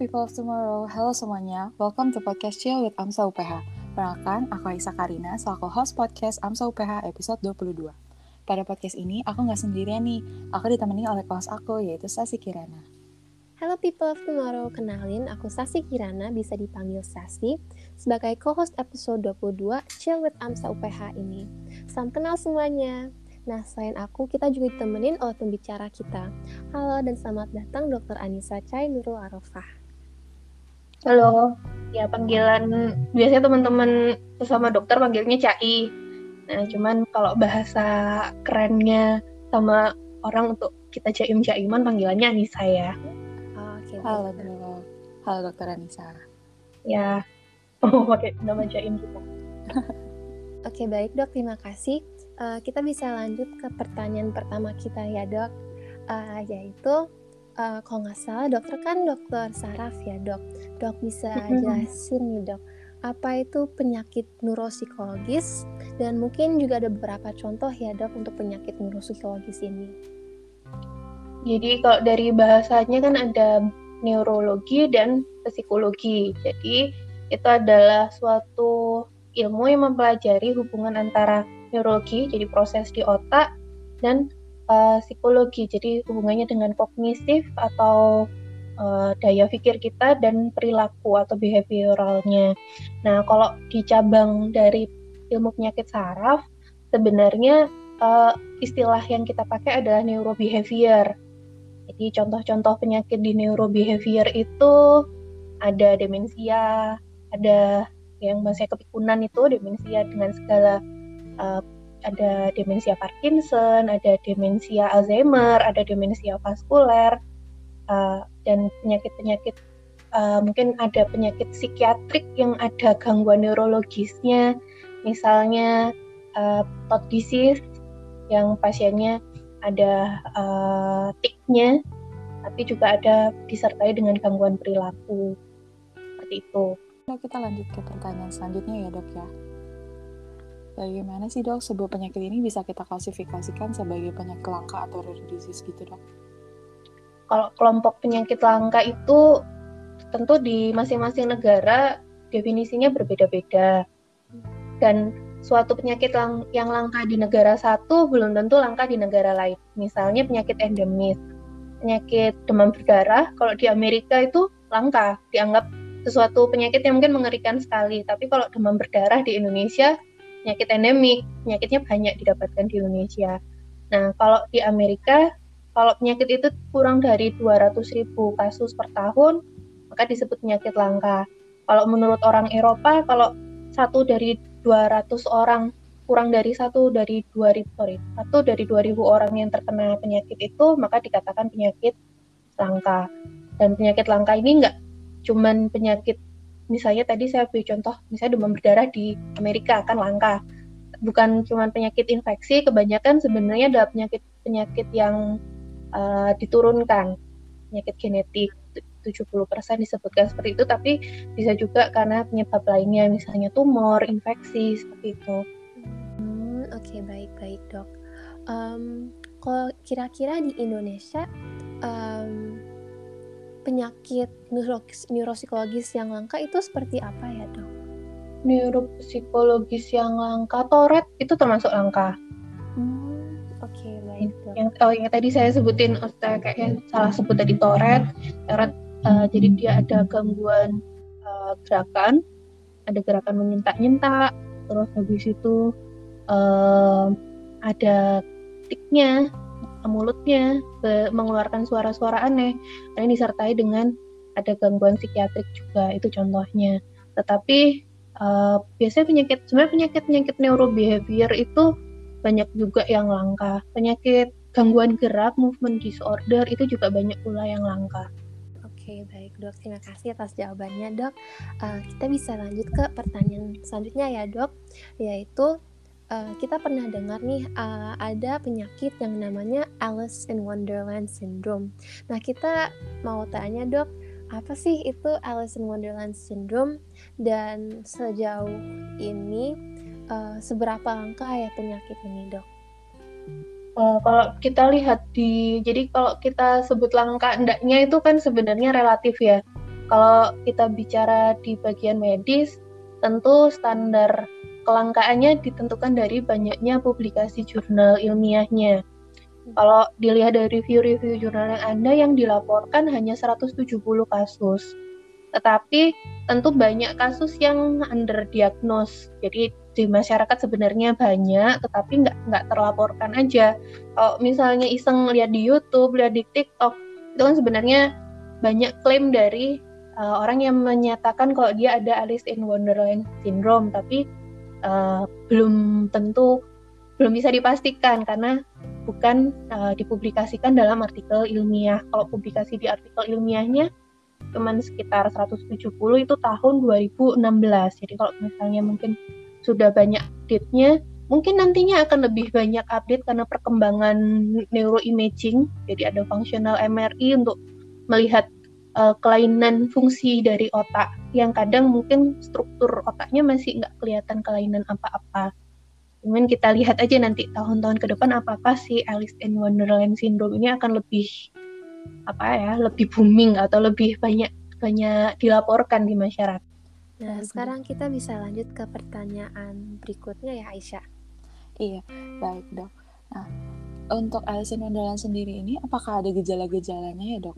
people of tomorrow. Halo semuanya, welcome to podcast Chill with Amsa UPH. Perkenalkan, aku Aisyah Karina, selaku host podcast Amsa UPH episode 22. Pada podcast ini, aku nggak sendirian nih. Aku ditemani oleh host aku, yaitu Sasi Kirana. Halo people of tomorrow, kenalin aku Sasi Kirana, bisa dipanggil Sasi, sebagai co-host episode 22 Chill with Amsa UPH ini. Salam kenal semuanya. Nah, selain aku, kita juga ditemenin oleh pembicara kita. Halo dan selamat datang Dr. Anissa Chai Nurul Arafah. Halo, ya panggilan biasanya teman-teman sesama dokter panggilnya Cai. Nah, cuman kalau bahasa kerennya sama orang untuk kita Caim Caiman panggilannya Anissa ya. Oh, Oke, Halo, baik. dok. Halo, Dokter Anissa. Ya, oh pakai nama Caim kita. Oke, baik dok, terima kasih. Eh, kita bisa lanjut ke pertanyaan pertama kita ya dok, Eh, yaitu eh, kalau nggak salah dokter kan dokter saraf ya dok. Dok bisa jelasin nih dok, apa itu penyakit neuropsikologis dan mungkin juga ada beberapa contoh ya dok untuk penyakit neuropsikologis ini. Jadi kalau dari bahasanya kan ada neurologi dan psikologi. Jadi itu adalah suatu ilmu yang mempelajari hubungan antara neurologi, jadi proses di otak, dan eh, psikologi, jadi hubungannya dengan kognitif atau eh, daya pikir kita dan perilaku atau behavioralnya. Nah, kalau di cabang dari ilmu penyakit saraf, sebenarnya eh, istilah yang kita pakai adalah neurobehavior. Jadi contoh-contoh penyakit di neurobehavior itu ada demensia, ada yang bahasa kepikunan itu demensia dengan segala uh, ada demensia Parkinson, ada demensia Alzheimer, ada demensia vaskuler, uh, dan penyakit-penyakit uh, mungkin ada penyakit psikiatrik yang ada gangguan neurologisnya, misalnya uh, Todd disease yang pasiennya ada uh, tiknya, tapi juga ada disertai dengan gangguan perilaku seperti itu. Dok, kita lanjut ke pertanyaan selanjutnya ya, dok ya. Bagaimana sih, dok, sebuah penyakit ini bisa kita klasifikasikan sebagai penyakit langka atau rare disease gitu, dok? Kalau kelompok penyakit langka itu tentu di masing-masing negara definisinya berbeda-beda. Dan suatu penyakit lang yang langka di negara satu belum tentu langka di negara lain. Misalnya penyakit endemis, penyakit demam berdarah, kalau di Amerika itu langka, dianggap sesuatu penyakit yang mungkin mengerikan sekali. Tapi kalau demam berdarah di Indonesia, penyakit endemik, penyakitnya banyak didapatkan di Indonesia. Nah, kalau di Amerika, kalau penyakit itu kurang dari 200.000 kasus per tahun, maka disebut penyakit langka. Kalau menurut orang Eropa, kalau satu dari 200 orang kurang dari satu dari 2000 sorry, satu dari 2000 orang yang terkena penyakit itu maka dikatakan penyakit langka. Dan penyakit langka ini enggak cuman penyakit misalnya tadi saya beri contoh misalnya demam berdarah di Amerika kan langka. Bukan cuman penyakit infeksi, kebanyakan sebenarnya ada penyakit-penyakit yang uh, diturunkan, penyakit genetik. 70% disebutkan seperti itu, tapi bisa juga karena penyebab lainnya, misalnya tumor, infeksi, seperti itu. Hmm, Oke, baik-baik dok. Em, kalau kira-kira di Indonesia em, penyakit neuro- neuropsikologis yang langka itu seperti apa ya dok? Neuropsikologis yang langka, Toret itu termasuk langka. Dok. Yang, oh, yang tadi saya sebutin, saya kayaknya salah sebut tadi Toret. Toret, uh, jadi dia ada gangguan uh, gerakan, ada gerakan menyentak-nyentak, terus habis itu uh, ada tiknya, mulutnya mengeluarkan suara-suara aneh, dan ini disertai dengan ada gangguan psikiatrik juga itu contohnya. Tetapi uh, biasanya penyakit sebenarnya penyakit penyakit neurobehavior itu banyak juga yang langka. Penyakit gangguan gerak, movement disorder itu juga banyak pula yang langka. Oke, baik dok. Terima kasih atas jawabannya dok. Eh, kita bisa lanjut ke pertanyaan selanjutnya ya dok, yaitu eh, kita pernah dengar nih eh, ada penyakit yang namanya Alice in Wonderland syndrome. Nah kita mau tanya dok, apa sih itu Alice in Wonderland syndrome dan sejauh ini eh, seberapa langka ya penyakit ini dok? Uh, kalau kita lihat di, jadi kalau kita sebut langka endaknya itu kan sebenarnya relatif ya. kalau kita bicara di bagian medis, tentu standar kelangkaannya ditentukan dari banyaknya publikasi jurnal ilmiahnya. Kalau dilihat dari review-review jurnal yang ada yang dilaporkan hanya 170 kasus. Tetapi tentu banyak kasus yang underdiagnose. Jadi di masyarakat sebenarnya banyak, tetapi nggak nggak terlaporkan aja. Kalau misalnya iseng lihat di YouTube, lihat di TikTok, itu kan sebenarnya banyak klaim dari uh, orang yang menyatakan kalau dia ada Alice in Wonderland syndrome, tapi uh, belum tentu belum bisa dipastikan karena bukan uh, dipublikasikan dalam artikel ilmiah. Kalau publikasi di artikel ilmiahnya cuman sekitar 170 itu tahun 2016. Jadi kalau misalnya mungkin sudah banyak update-nya, mungkin nantinya akan lebih banyak update karena perkembangan neuroimaging. Jadi ada fungsional MRI untuk melihat uh, kelainan fungsi dari otak yang kadang mungkin struktur otaknya masih nggak kelihatan kelainan apa-apa. Cuman kita lihat aja nanti tahun-tahun ke depan apakah si Alice in Wonderland syndrome ini akan lebih apa ya, lebih booming atau lebih banyak banyak dilaporkan di masyarakat. Nah, sekarang kita bisa lanjut ke pertanyaan berikutnya ya Aisyah. Iya, baik dok. Nah, untuk in Wonderland sendiri ini apakah ada gejala-gejalanya ya dok?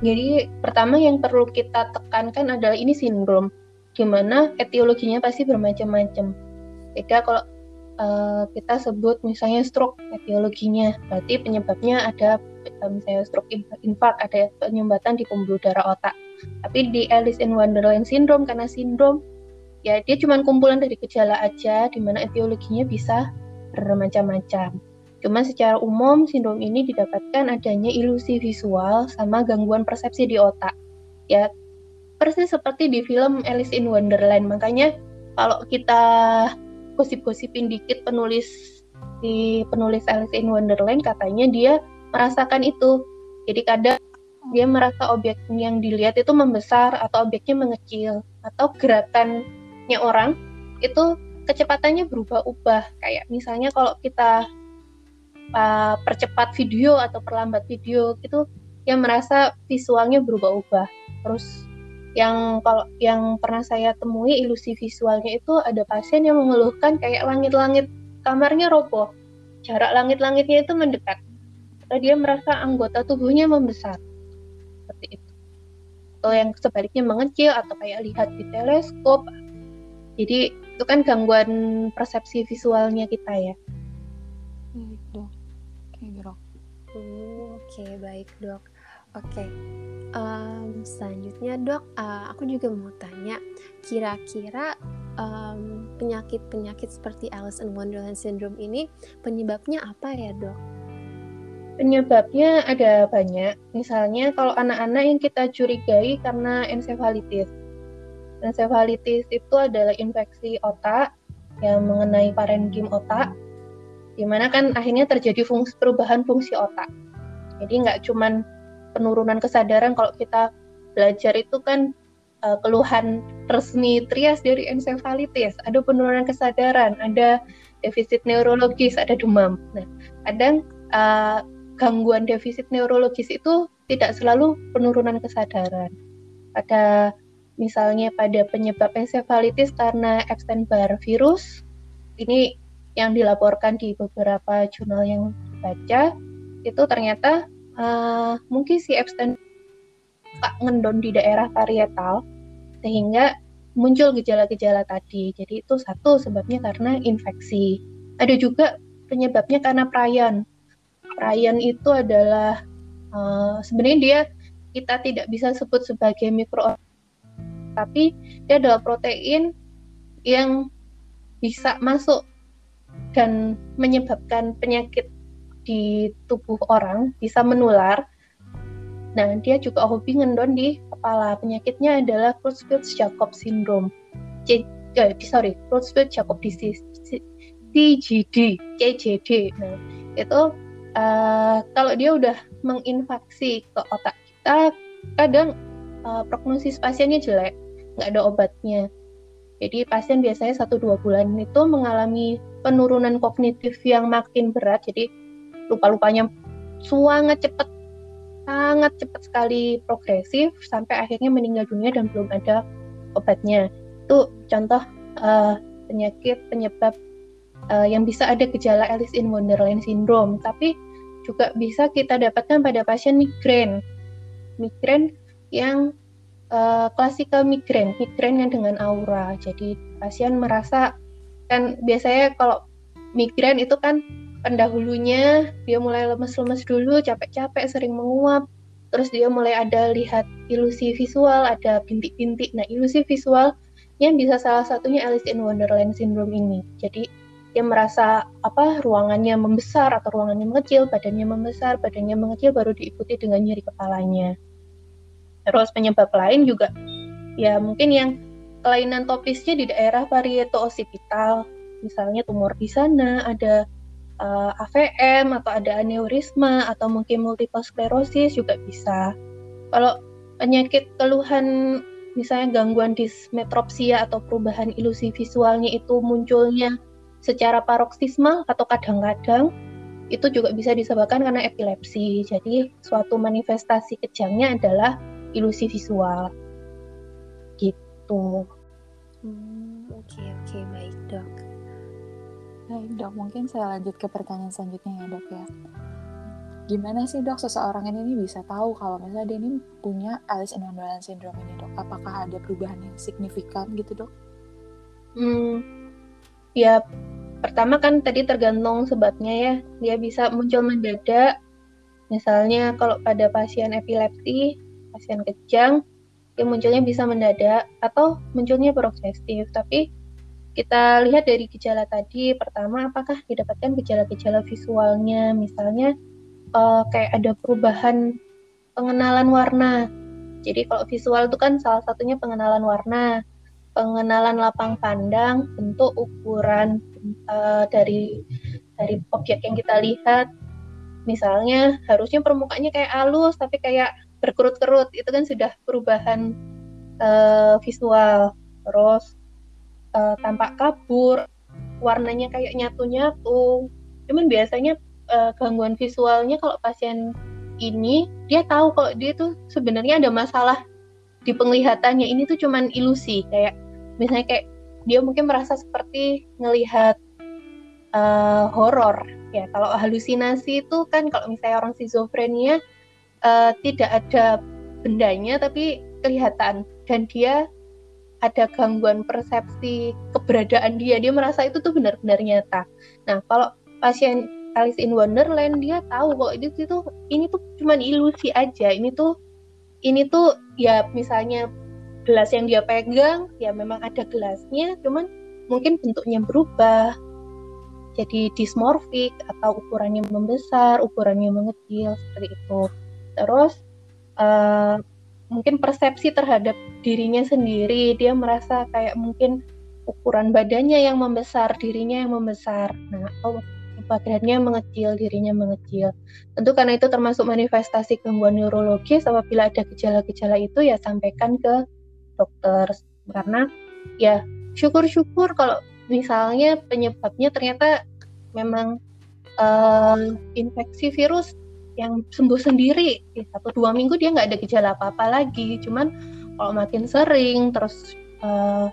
Jadi pertama yang perlu kita tekankan adalah ini sindrom, di mana etiologinya pasti bermacam-macam beda kalau uh, kita sebut misalnya stroke etiologinya berarti penyebabnya ada misalnya stroke infark ada penyumbatan di pembuluh darah otak tapi di Alice in Wonderland syndrome karena sindrom ya dia cuma kumpulan dari gejala aja di mana etiologinya bisa bermacam-macam Cuma secara umum sindrom ini didapatkan adanya ilusi visual sama gangguan persepsi di otak. Ya, persis seperti di film Alice in Wonderland. Makanya kalau kita gosip-gosipin dikit penulis di penulis Alice in Wonderland katanya dia merasakan itu. Jadi kadang dia merasa objek yang dilihat itu membesar atau objeknya mengecil atau gerakannya orang itu kecepatannya berubah-ubah. Kayak misalnya kalau kita uh, percepat video atau perlambat video itu yang merasa visualnya berubah-ubah. Terus yang kalau yang pernah saya temui ilusi visualnya itu ada pasien yang mengeluhkan kayak langit-langit kamarnya roboh jarak langit-langitnya itu mendekat dia merasa anggota tubuhnya membesar. Seperti itu. Atau yang sebaliknya mengecil atau kayak lihat di teleskop. Jadi itu kan gangguan persepsi visualnya kita ya. Gitu. Oke dok. Oke baik dok. Oke. Um, selanjutnya dok uh, aku juga mau tanya kira-kira um, penyakit-penyakit seperti Alice in Wonderland syndrome ini penyebabnya apa ya dok? Penyebabnya ada banyak. Misalnya kalau anak-anak yang kita curigai karena encephalitis. Encephalitis itu adalah infeksi otak yang mengenai parenkim otak, di mana kan akhirnya terjadi fungsi, perubahan fungsi otak. Jadi nggak cuman penurunan kesadaran kalau kita belajar itu kan uh, keluhan resmi trias dari encephalitis, ada penurunan kesadaran, ada defisit neurologis, ada demam. Nah, kadang uh, gangguan defisit neurologis itu tidak selalu penurunan kesadaran. Pada misalnya pada penyebab encephalitis karena Epstein-Barr virus, ini yang dilaporkan di beberapa jurnal yang baca itu ternyata uh, mungkin si Epstein ngendon di daerah parietal sehingga muncul gejala-gejala tadi. Jadi itu satu sebabnya karena infeksi. Ada juga penyebabnya karena prayan. Prayan itu adalah uh, sebenarnya dia kita tidak bisa sebut sebagai mikro tapi dia adalah protein yang bisa masuk dan menyebabkan penyakit di tubuh orang bisa menular. Nah, dia juga hobi ngendon di kepala. Penyakitnya adalah Creutzfeldt-Jakob syndrome. C eh, sorry, Creutzfeldt-Jakob disease. CGD, CJD. Nah, itu uh, kalau dia udah menginfeksi ke otak kita, kadang uh, prognosis pasiennya jelek, nggak ada obatnya. Jadi pasien biasanya 1-2 bulan itu mengalami penurunan kognitif yang makin berat. Jadi lupa-lupanya suangat cepet sangat cepat sekali progresif sampai akhirnya meninggal dunia dan belum ada obatnya. Itu contoh uh, penyakit penyebab uh, yang bisa ada gejala Alice in Wonderland syndrome, tapi juga bisa kita dapatkan pada pasien migrain. Migrain yang uh, klasikal migrain, migrain yang dengan aura. Jadi pasien merasa kan biasanya kalau migrain itu kan pendahulunya dia mulai lemes-lemes dulu, capek-capek, sering menguap, terus dia mulai ada lihat ilusi visual, ada bintik-bintik. Nah, ilusi visual yang bisa salah satunya Alice in Wonderland syndrome ini. Jadi dia merasa apa ruangannya membesar atau ruangannya mengecil, badannya membesar, badannya mengecil baru diikuti dengan nyeri kepalanya. Terus penyebab lain juga ya mungkin yang kelainan topisnya di daerah parieto occipital, misalnya tumor di sana, ada uh, eh, AVM atau ada aneurisma atau mungkin multiple sclerosis juga bisa. Kalau penyakit keluhan misalnya gangguan dismetropsia atau perubahan ilusi visualnya itu munculnya secara paroksismal atau kadang-kadang itu juga bisa disebabkan karena epilepsi. Jadi suatu manifestasi kejangnya adalah ilusi visual. Gitu. Hmm, oke okay, oke okay, baik dok. Baik dok, mungkin saya lanjut ke pertanyaan selanjutnya ya dok ya. Gimana sih dok seseorang ini bisa tahu kalau misalnya dia ini punya Alice in Wonderland syndrome ini dok? Apakah ada perubahan yang signifikan gitu dok? Hmm, ya pertama kan tadi tergantung sebabnya ya. Dia bisa muncul mendadak. Misalnya kalau pada pasien epilepsi, pasien kejang, dia munculnya bisa mendadak atau munculnya progresif. Tapi kita lihat dari gejala tadi, pertama apakah didapatkan gejala-gejala visualnya, misalnya uh, kayak ada perubahan pengenalan warna. Jadi kalau visual itu kan salah satunya pengenalan warna, pengenalan lapang pandang, bentuk, ukuran uh, dari dari objek yang kita lihat. Misalnya harusnya permukaannya kayak halus tapi kayak berkerut-kerut, itu kan sudah perubahan uh, visual. Terus uh, tampak kabur, warnanya kayak nyatu-nyatu. Cuman biasanya uh, gangguan visualnya kalau pasien ini dia tahu kalau dia tuh sebenarnya ada masalah di penglihatannya ini tuh cuman ilusi kayak misalnya kayak dia mungkin merasa seperti ngelihat uh, horor. Ya kalau halusinasi itu kan kalau misalnya orang schizofrenia uh, tidak ada bendanya tapi kelihatan. Dan dia ada gangguan persepsi keberadaan dia. Dia merasa itu tuh benar-benar nyata. Nah kalau pasien Alice in Wonderland dia tahu kok itu tuh ini tuh cuma ilusi aja. Ini tuh ini tuh ya misalnya gelas yang dia pegang ya memang ada gelasnya cuman mungkin bentuknya berubah. Jadi dismorfik atau ukurannya membesar ukurannya mengecil seperti itu. Terus uh, mungkin persepsi terhadap dirinya sendiri dia merasa kayak mungkin ukuran badannya yang membesar dirinya yang membesar. Nah atau badannya mengecil, dirinya mengecil. Tentu karena itu termasuk manifestasi gangguan neurologis, apabila ada gejala-gejala itu ya sampaikan ke dokter. Karena ya syukur-syukur kalau misalnya penyebabnya ternyata memang uh, infeksi virus yang sembuh sendiri di satu dua minggu dia nggak ada gejala apa-apa lagi cuman kalau makin sering terus uh,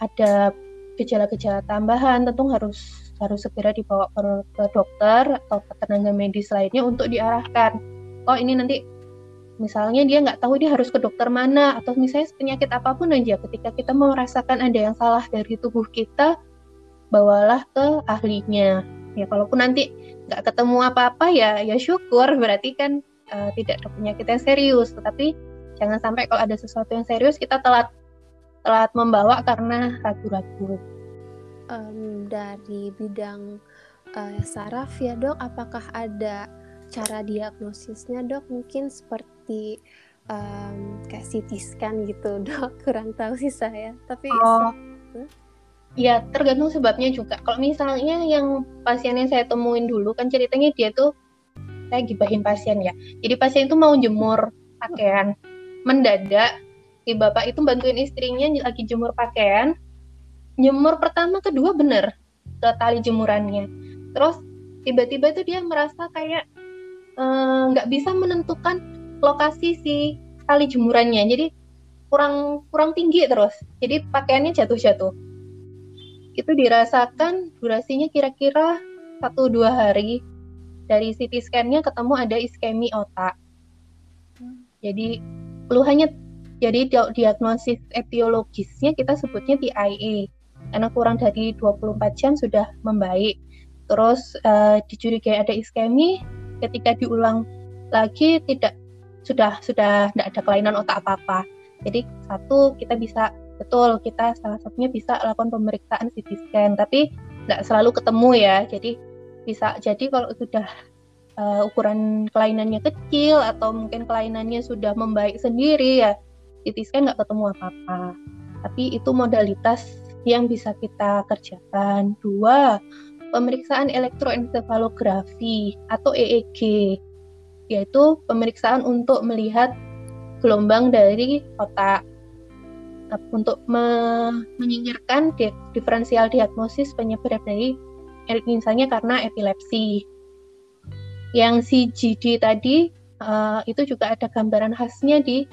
ada gejala-gejala tambahan tentu harus harus segera dibawa ke, ke dokter atau ke tenaga medis lainnya untuk diarahkan. Oh ini nanti misalnya dia nggak tahu dia harus ke dokter mana atau misalnya penyakit apa pun aja ketika kita merasakan ada yang salah dari tubuh kita bawalah ke ahlinya. Ya kalaupun nanti nggak ketemu apa-apa ya ya syukur berarti kan uh, tidak ada penyakit yang serius. Tetapi jangan sampai kalau ada sesuatu yang serius kita telat telat membawa karena ragu-ragu. Um, dari bidang uh, saraf ya dok, apakah ada cara diagnosisnya dok? Mungkin seperti um, kayak CT scan gitu dok, kurang tahu sih saya. Tapi oh. Ya, tergantung sebabnya juga. Kalau misalnya yang pasien yang saya temuin dulu kan ceritanya dia tuh saya gibahin pasien ya. Jadi pasien itu mau jemur pakaian. Mendadak si bapak itu bantuin istrinya lagi jemur pakaian, nyemur pertama kedua bener ke tali jemurannya terus tiba-tiba itu dia merasa kayak eh, nggak uh, bisa menentukan lokasi si tali jemurannya. Jadi kurang kurang tinggi terus. Jadi pakaiannya jatuh-jatuh. Itu dirasakan durasinya kira-kira satu dua hari. Dari CT scan-nya ketemu ada iskemi otak. Jadi keluhannya jadi diagnosis etiologisnya kita sebutnya TIA karena kurang dari 24 jam sudah membaik. Terus uh, dicurigai ada iskemi, ketika diulang lagi tidak sudah sudah tidak ada kelainan otak apa-apa. Jadi satu kita bisa betul kita salah satunya bisa lakukan pemeriksaan CT scan, tapi tidak selalu ketemu ya. Jadi bisa jadi kalau sudah uh, ukuran kelainannya kecil atau mungkin kelainannya sudah membaik sendiri ya CT scan nggak ketemu apa-apa. Tapi itu modalitas yang bisa kita kerjakan. Dua, pemeriksaan elektroencephalografi atau EEG yaitu pemeriksaan untuk melihat gelombang dari otak untuk me menyingkirkan di diferensial diagnosis penyebab dari misalnya karena epilepsi. Yang CGD tadi uh, itu juga ada gambaran khasnya di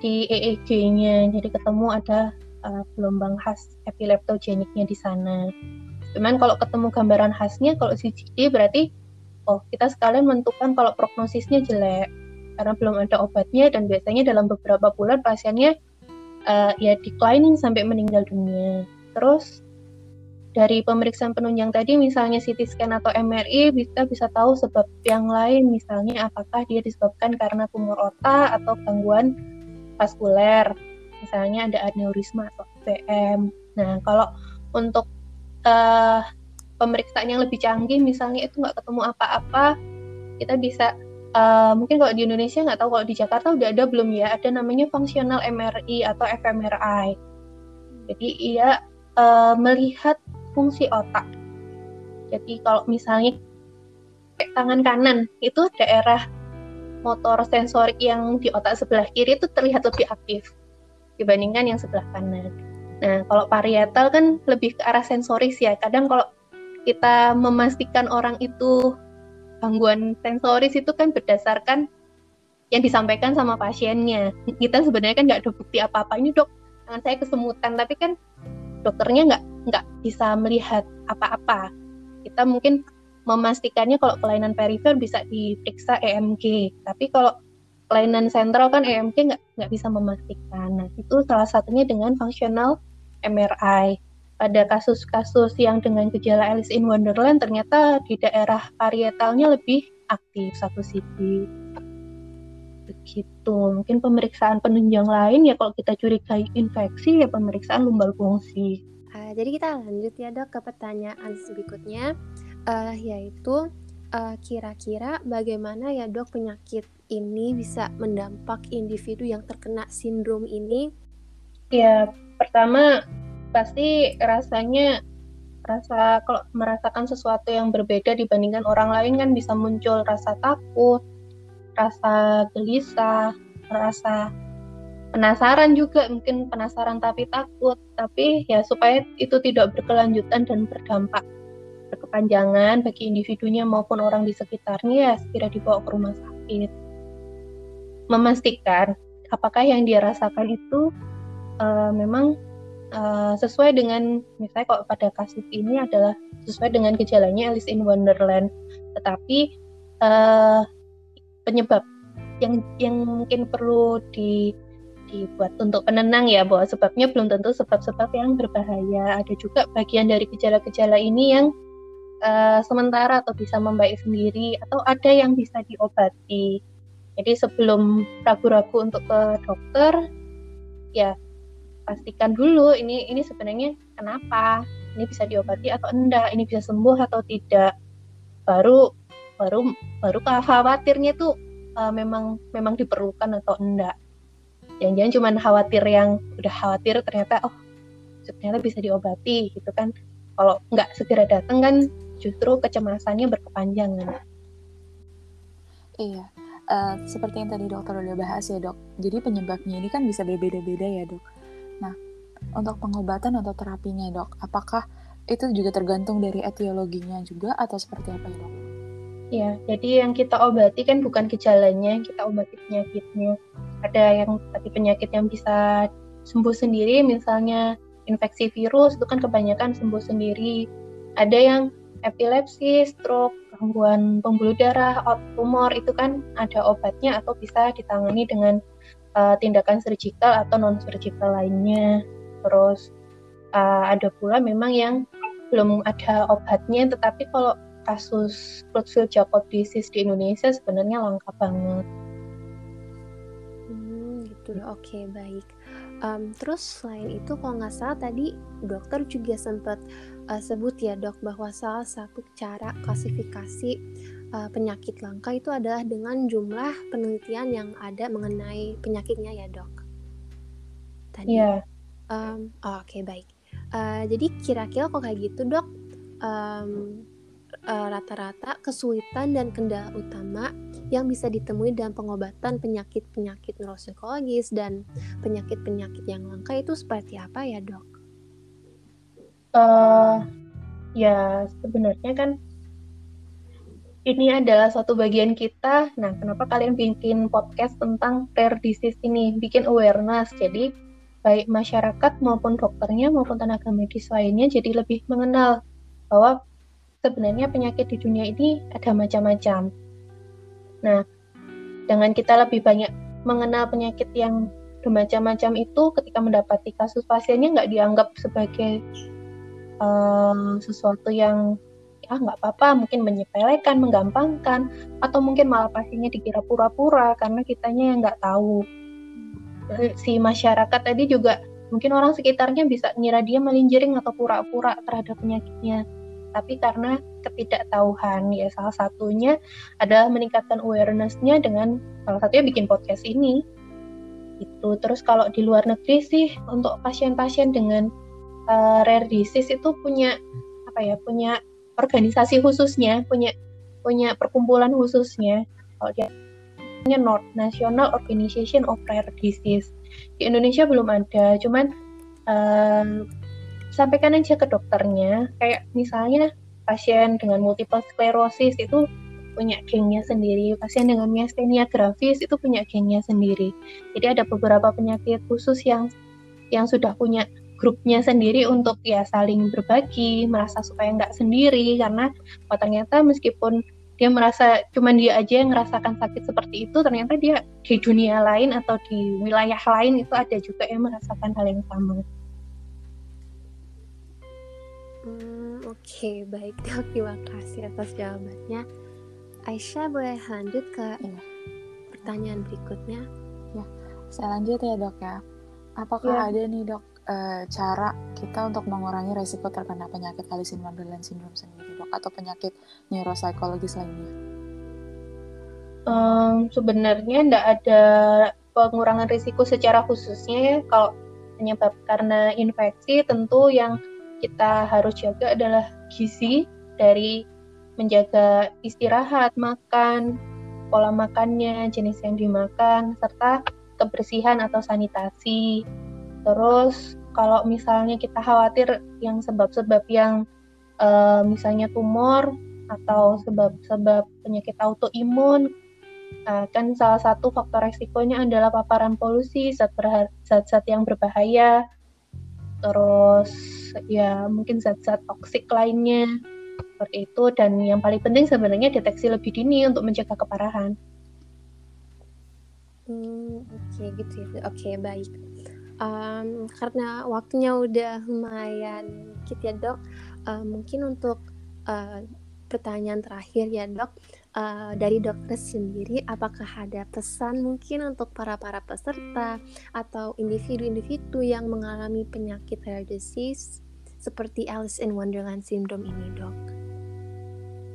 di EEG-nya. Jadi ketemu ada uh, gelombang khas epileptogeniknya di sana. Cuman kalau ketemu gambaran khasnya kalau CGD berarti oh kita sekalian menentukan kalau prognosisnya jelek karena belum ada obatnya dan biasanya dalam beberapa bulan pasiennya uh, ya declining sampai meninggal dunia. Terus dari pemeriksaan penunjang tadi misalnya CT scan atau MRI kita bisa tahu sebab yang lain misalnya apakah dia disebabkan karena tumor otak atau gangguan vaskuler misalnya ada aneurisma atau PM. Nah kalau untuk uh, pemeriksaan yang lebih canggih misalnya itu nggak ketemu apa-apa kita bisa uh, mungkin kalau di Indonesia nggak tahu kalau di Jakarta udah ada belum ya ada namanya fungsional MRI atau fMRI jadi ia uh, melihat fungsi otak jadi kalau misalnya tangan kanan itu daerah motor sensorik yang di otak sebelah kiri itu terlihat lebih aktif dibandingkan yang sebelah kanan. Nah, kalau parietal kan lebih ke arah sensoris ya. Kadang kalau kita memastikan orang itu gangguan sensoris itu kan berdasarkan yang disampaikan sama pasiennya. Kita sebenarnya kan nggak ada bukti apa-apa. Ini dok, tangan saya kesemutan, tapi kan dokternya nggak nggak bisa melihat apa-apa. Kita mungkin memastikannya kalau kelainan perifer bisa diperiksa EMG, tapi kalau kelainan sentral kan EMG nggak nggak bisa memastikan. Nah itu salah satunya dengan fungsional MRI pada kasus-kasus yang dengan gejala Alice in Wonderland ternyata di daerah parietalnya lebih aktif satu sisi. Begitu. Mungkin pemeriksaan penunjang lain ya kalau kita curigai infeksi ya pemeriksaan lumbal fungsi. Uh, jadi kita lanjut ya dok ke pertanyaan berikutnya. Uh, yaitu uh, kira-kira bagaimana ya dok penyakit ini bisa mendampak individu yang terkena sindrom ini? Ya pertama pasti rasanya rasa kalau merasakan sesuatu yang berbeda dibandingkan orang lain kan bisa muncul rasa takut, rasa gelisah, rasa penasaran juga mungkin penasaran tapi takut. Tapi ya supaya itu tidak berkelanjutan dan berdampak berkepanjangan bagi individunya maupun orang di sekitarnya ya segera dibawa ke rumah sakit. Memastikan apakah yang dia rasakan itu uh, memang uh, sesuai dengan misalnya kalau pada kasus ini adalah sesuai dengan gejalanya Alice in Wonderland. Tetapi uh, penyebab yang yang mungkin perlu di dibuat untuk penenang ya bahwa sebabnya belum tentu sebab-sebab yang berbahaya. Ada juga bagian dari gejala-gejala ini yang uh, sementara atau bisa membaik sendiri atau ada yang bisa diobati. Jadi sebelum ragu-ragu untuk ke dokter ya pastikan dulu ini ini sebenarnya kenapa ini bisa diobati atau enggak ini bisa sembuh atau tidak. Baru baru baru khawatirnya tuh uh, memang memang diperlukan atau enggak. Jangan-jangan cuma khawatir yang udah khawatir ternyata oh ternyata bisa diobati gitu kan. Kalau nggak segera datang kan justru kecemasannya berkepanjangan. Iya uh, seperti yang tadi dokter udah bahas ya dok. Jadi penyebabnya ini kan bisa berbeda-beda ya dok Nah, untuk pengobatan atau terapinya dok, apakah itu juga tergantung dari etiologinya juga atau seperti apa ya dok? Ya, jadi yang kita obati kan bukan gejalanya, kita obati penyakitnya. Ada yang tadi penyakit yang bisa sembuh sendiri, misalnya infeksi virus itu kan kebanyakan sembuh sendiri. Ada yang epilepsi, stroke, gangguan pembuluh darah, tumor itu kan ada obatnya atau bisa ditangani dengan uh, tindakan surgical atau non surgical lainnya. Terus uh, ada pula memang yang belum ada obatnya, tetapi kalau kasus Creutzfeldt-Jakob disease di Indonesia sebenarnya langka banget. Hmm, gitu. Oke, okay, baik. Um, terus selain itu kalau nggak salah tadi dokter juga sempat uh, sebut ya dok bahwa salah satu cara klasifikasi uh, penyakit langka itu adalah dengan jumlah penelitian yang ada mengenai penyakitnya ya dok. Tadi. Iya. Yeah. Um, oh, Oke okay, baik. Uh, jadi kira-kira kok kayak gitu dok, um, rata-rata kesulitan dan kendala utama yang bisa ditemui dalam pengobatan penyakit-penyakit neuropsikologis dan penyakit-penyakit yang langka itu seperti apa ya dok? Uh, ya sebenarnya kan ini adalah satu bagian kita. Nah, kenapa kalian bikin podcast tentang rare disease ini? Bikin awareness. Jadi, baik masyarakat maupun dokternya maupun tenaga medis lainnya jadi lebih mengenal bahwa sebenarnya penyakit di dunia ini ada macam-macam. Nah, dengan kita lebih banyak mengenal penyakit yang bermacam-macam itu, ketika mendapati kasus pasiennya nggak dianggap sebagai um, sesuatu yang ah nggak apa-apa, mungkin menyepelekan, menggampangkan, atau mungkin malah pasiennya dikira pura-pura karena kitanya yang nggak tahu. Si masyarakat tadi juga mungkin orang sekitarnya bisa ngira dia melinjering atau pura-pura terhadap penyakitnya. Tapi karena ketidaktahuan ya salah satunya adalah meningkatkan awarenessnya dengan salah satunya bikin podcast ini. Itu terus kalau di luar negeri sih untuk pasien-pasien dengan uh, rare disease itu punya apa ya punya organisasi khususnya punya punya perkumpulan khususnya. Kalau dia punya North National Organization of Rare Disease. Di Indonesia belum ada cuman uh, sampaikan aja ke dokternya. Kayak misalnya pasien dengan multiple sclerosis itu punya gengnya sendiri. Pasien dengan miastenia gravis itu punya gengnya sendiri. Jadi ada beberapa penyakit khusus yang yang sudah punya grupnya sendiri untuk ya saling berbagi merasa supaya nggak sendiri karena oh, ternyata meskipun dia merasa cuman dia aja yang merasakan sakit seperti itu ternyata dia di dunia lain atau di wilayah lain itu ada juga yang merasakan hal yang sama. Hmm, Oke, okay, baik dok. Terima kasih atas jawabannya. Aisyah boleh lanjut ke ya. pertanyaan berikutnya? Ya, saya lanjut ya dok ya. Apakah ya. ada nih dok e, cara kita untuk mengurangi resiko terkena penyakit Alice in Wonderland syndrome sendiri dok atau penyakit neuropsikologis lainnya? Um, sebenarnya tidak ada pengurangan risiko secara khususnya ya kalau penyebab karena infeksi tentu yang kita harus jaga adalah gizi dari menjaga istirahat, makan, pola makannya, jenis yang dimakan, serta kebersihan atau sanitasi. Terus kalau misalnya kita khawatir yang sebab-sebab yang uh, misalnya tumor atau sebab-sebab penyakit autoimun, uh, kan salah satu faktor resikonya adalah paparan polusi, zat-zat yang berbahaya, terus ya mungkin zat-zat toksik lainnya seperti itu dan yang paling penting sebenarnya deteksi lebih dini untuk mencegah keparahan. Hmm, oke okay, gitu ya. Oke, okay, baik. Um, karena waktunya udah lumayan dikit ya, Dok. Uh, mungkin untuk uh, pertanyaan terakhir ya, Dok uh, dari dokter sendiri apakah ada pesan mungkin untuk para para peserta atau individu-individu yang mengalami penyakit rare disease seperti Alice in Wonderland syndrome ini dok?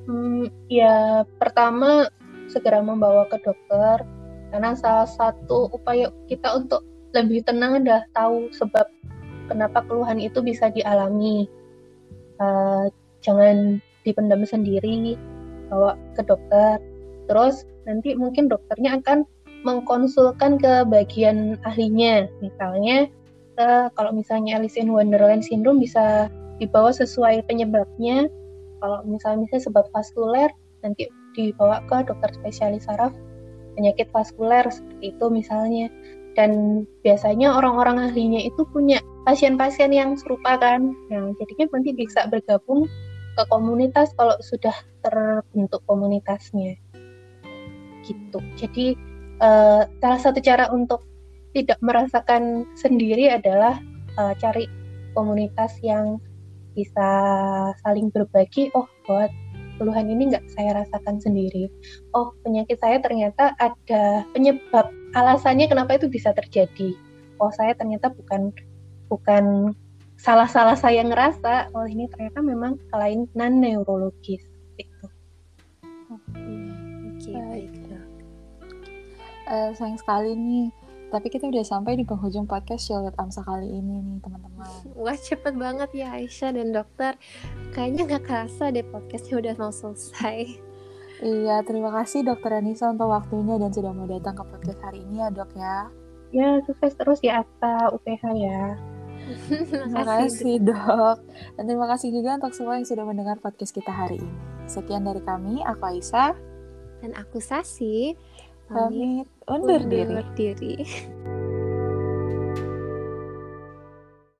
Hmm, ya pertama segera membawa ke dokter karena salah satu upaya kita untuk lebih tenang adalah tahu sebab kenapa keluhan itu bisa dialami. Uh, jangan dipendam sendiri, bawa ke dokter. Terus nanti mungkin dokternya akan mengkonsulkan ke bagian ahlinya. Misalnya uh, kalau misalnya Alice in Wonderland syndrome bisa dibawa sesuai penyebabnya. Kalau misalnya misalnya sebab vaskuler nanti dibawa ke dokter spesialis saraf penyakit vaskuler seperti itu misalnya dan biasanya orang-orang ahlinya itu punya pasien-pasien yang serupa kan. Nah jadinya nanti bisa bergabung ke komunitas kalau sudah terbentuk komunitasnya. Gitu. Jadi uh, salah satu cara untuk tidak merasakan sendiri adalah uh, cari komunitas yang bisa saling berbagi oh buat keluhan ini nggak saya rasakan sendiri. Oh penyakit saya ternyata ada penyebab alasannya kenapa itu bisa terjadi oh saya ternyata bukan bukan salah-salah saya ngerasa oh ini ternyata memang kelainan neurologis itu oke okay, baik uh, sayang sekali nih tapi kita udah sampai di penghujung podcast Charlotte Amsa kali ini nih teman-teman. Wah cepet banget ya Aisyah dan dokter. Kayaknya nggak kerasa deh podcastnya udah mau selesai. Iya, terima kasih dokter Anissa untuk waktunya dan sudah mau datang ke podcast hari ini ya dok ya. Ya, sukses terus ya Atta UPH ya. terima kasih dok. Dan terima kasih juga untuk semua yang sudah mendengar podcast kita hari ini. Sekian dari kami, aku Aisyah. Dan aku Sasi pamit undur, undur diri. diri.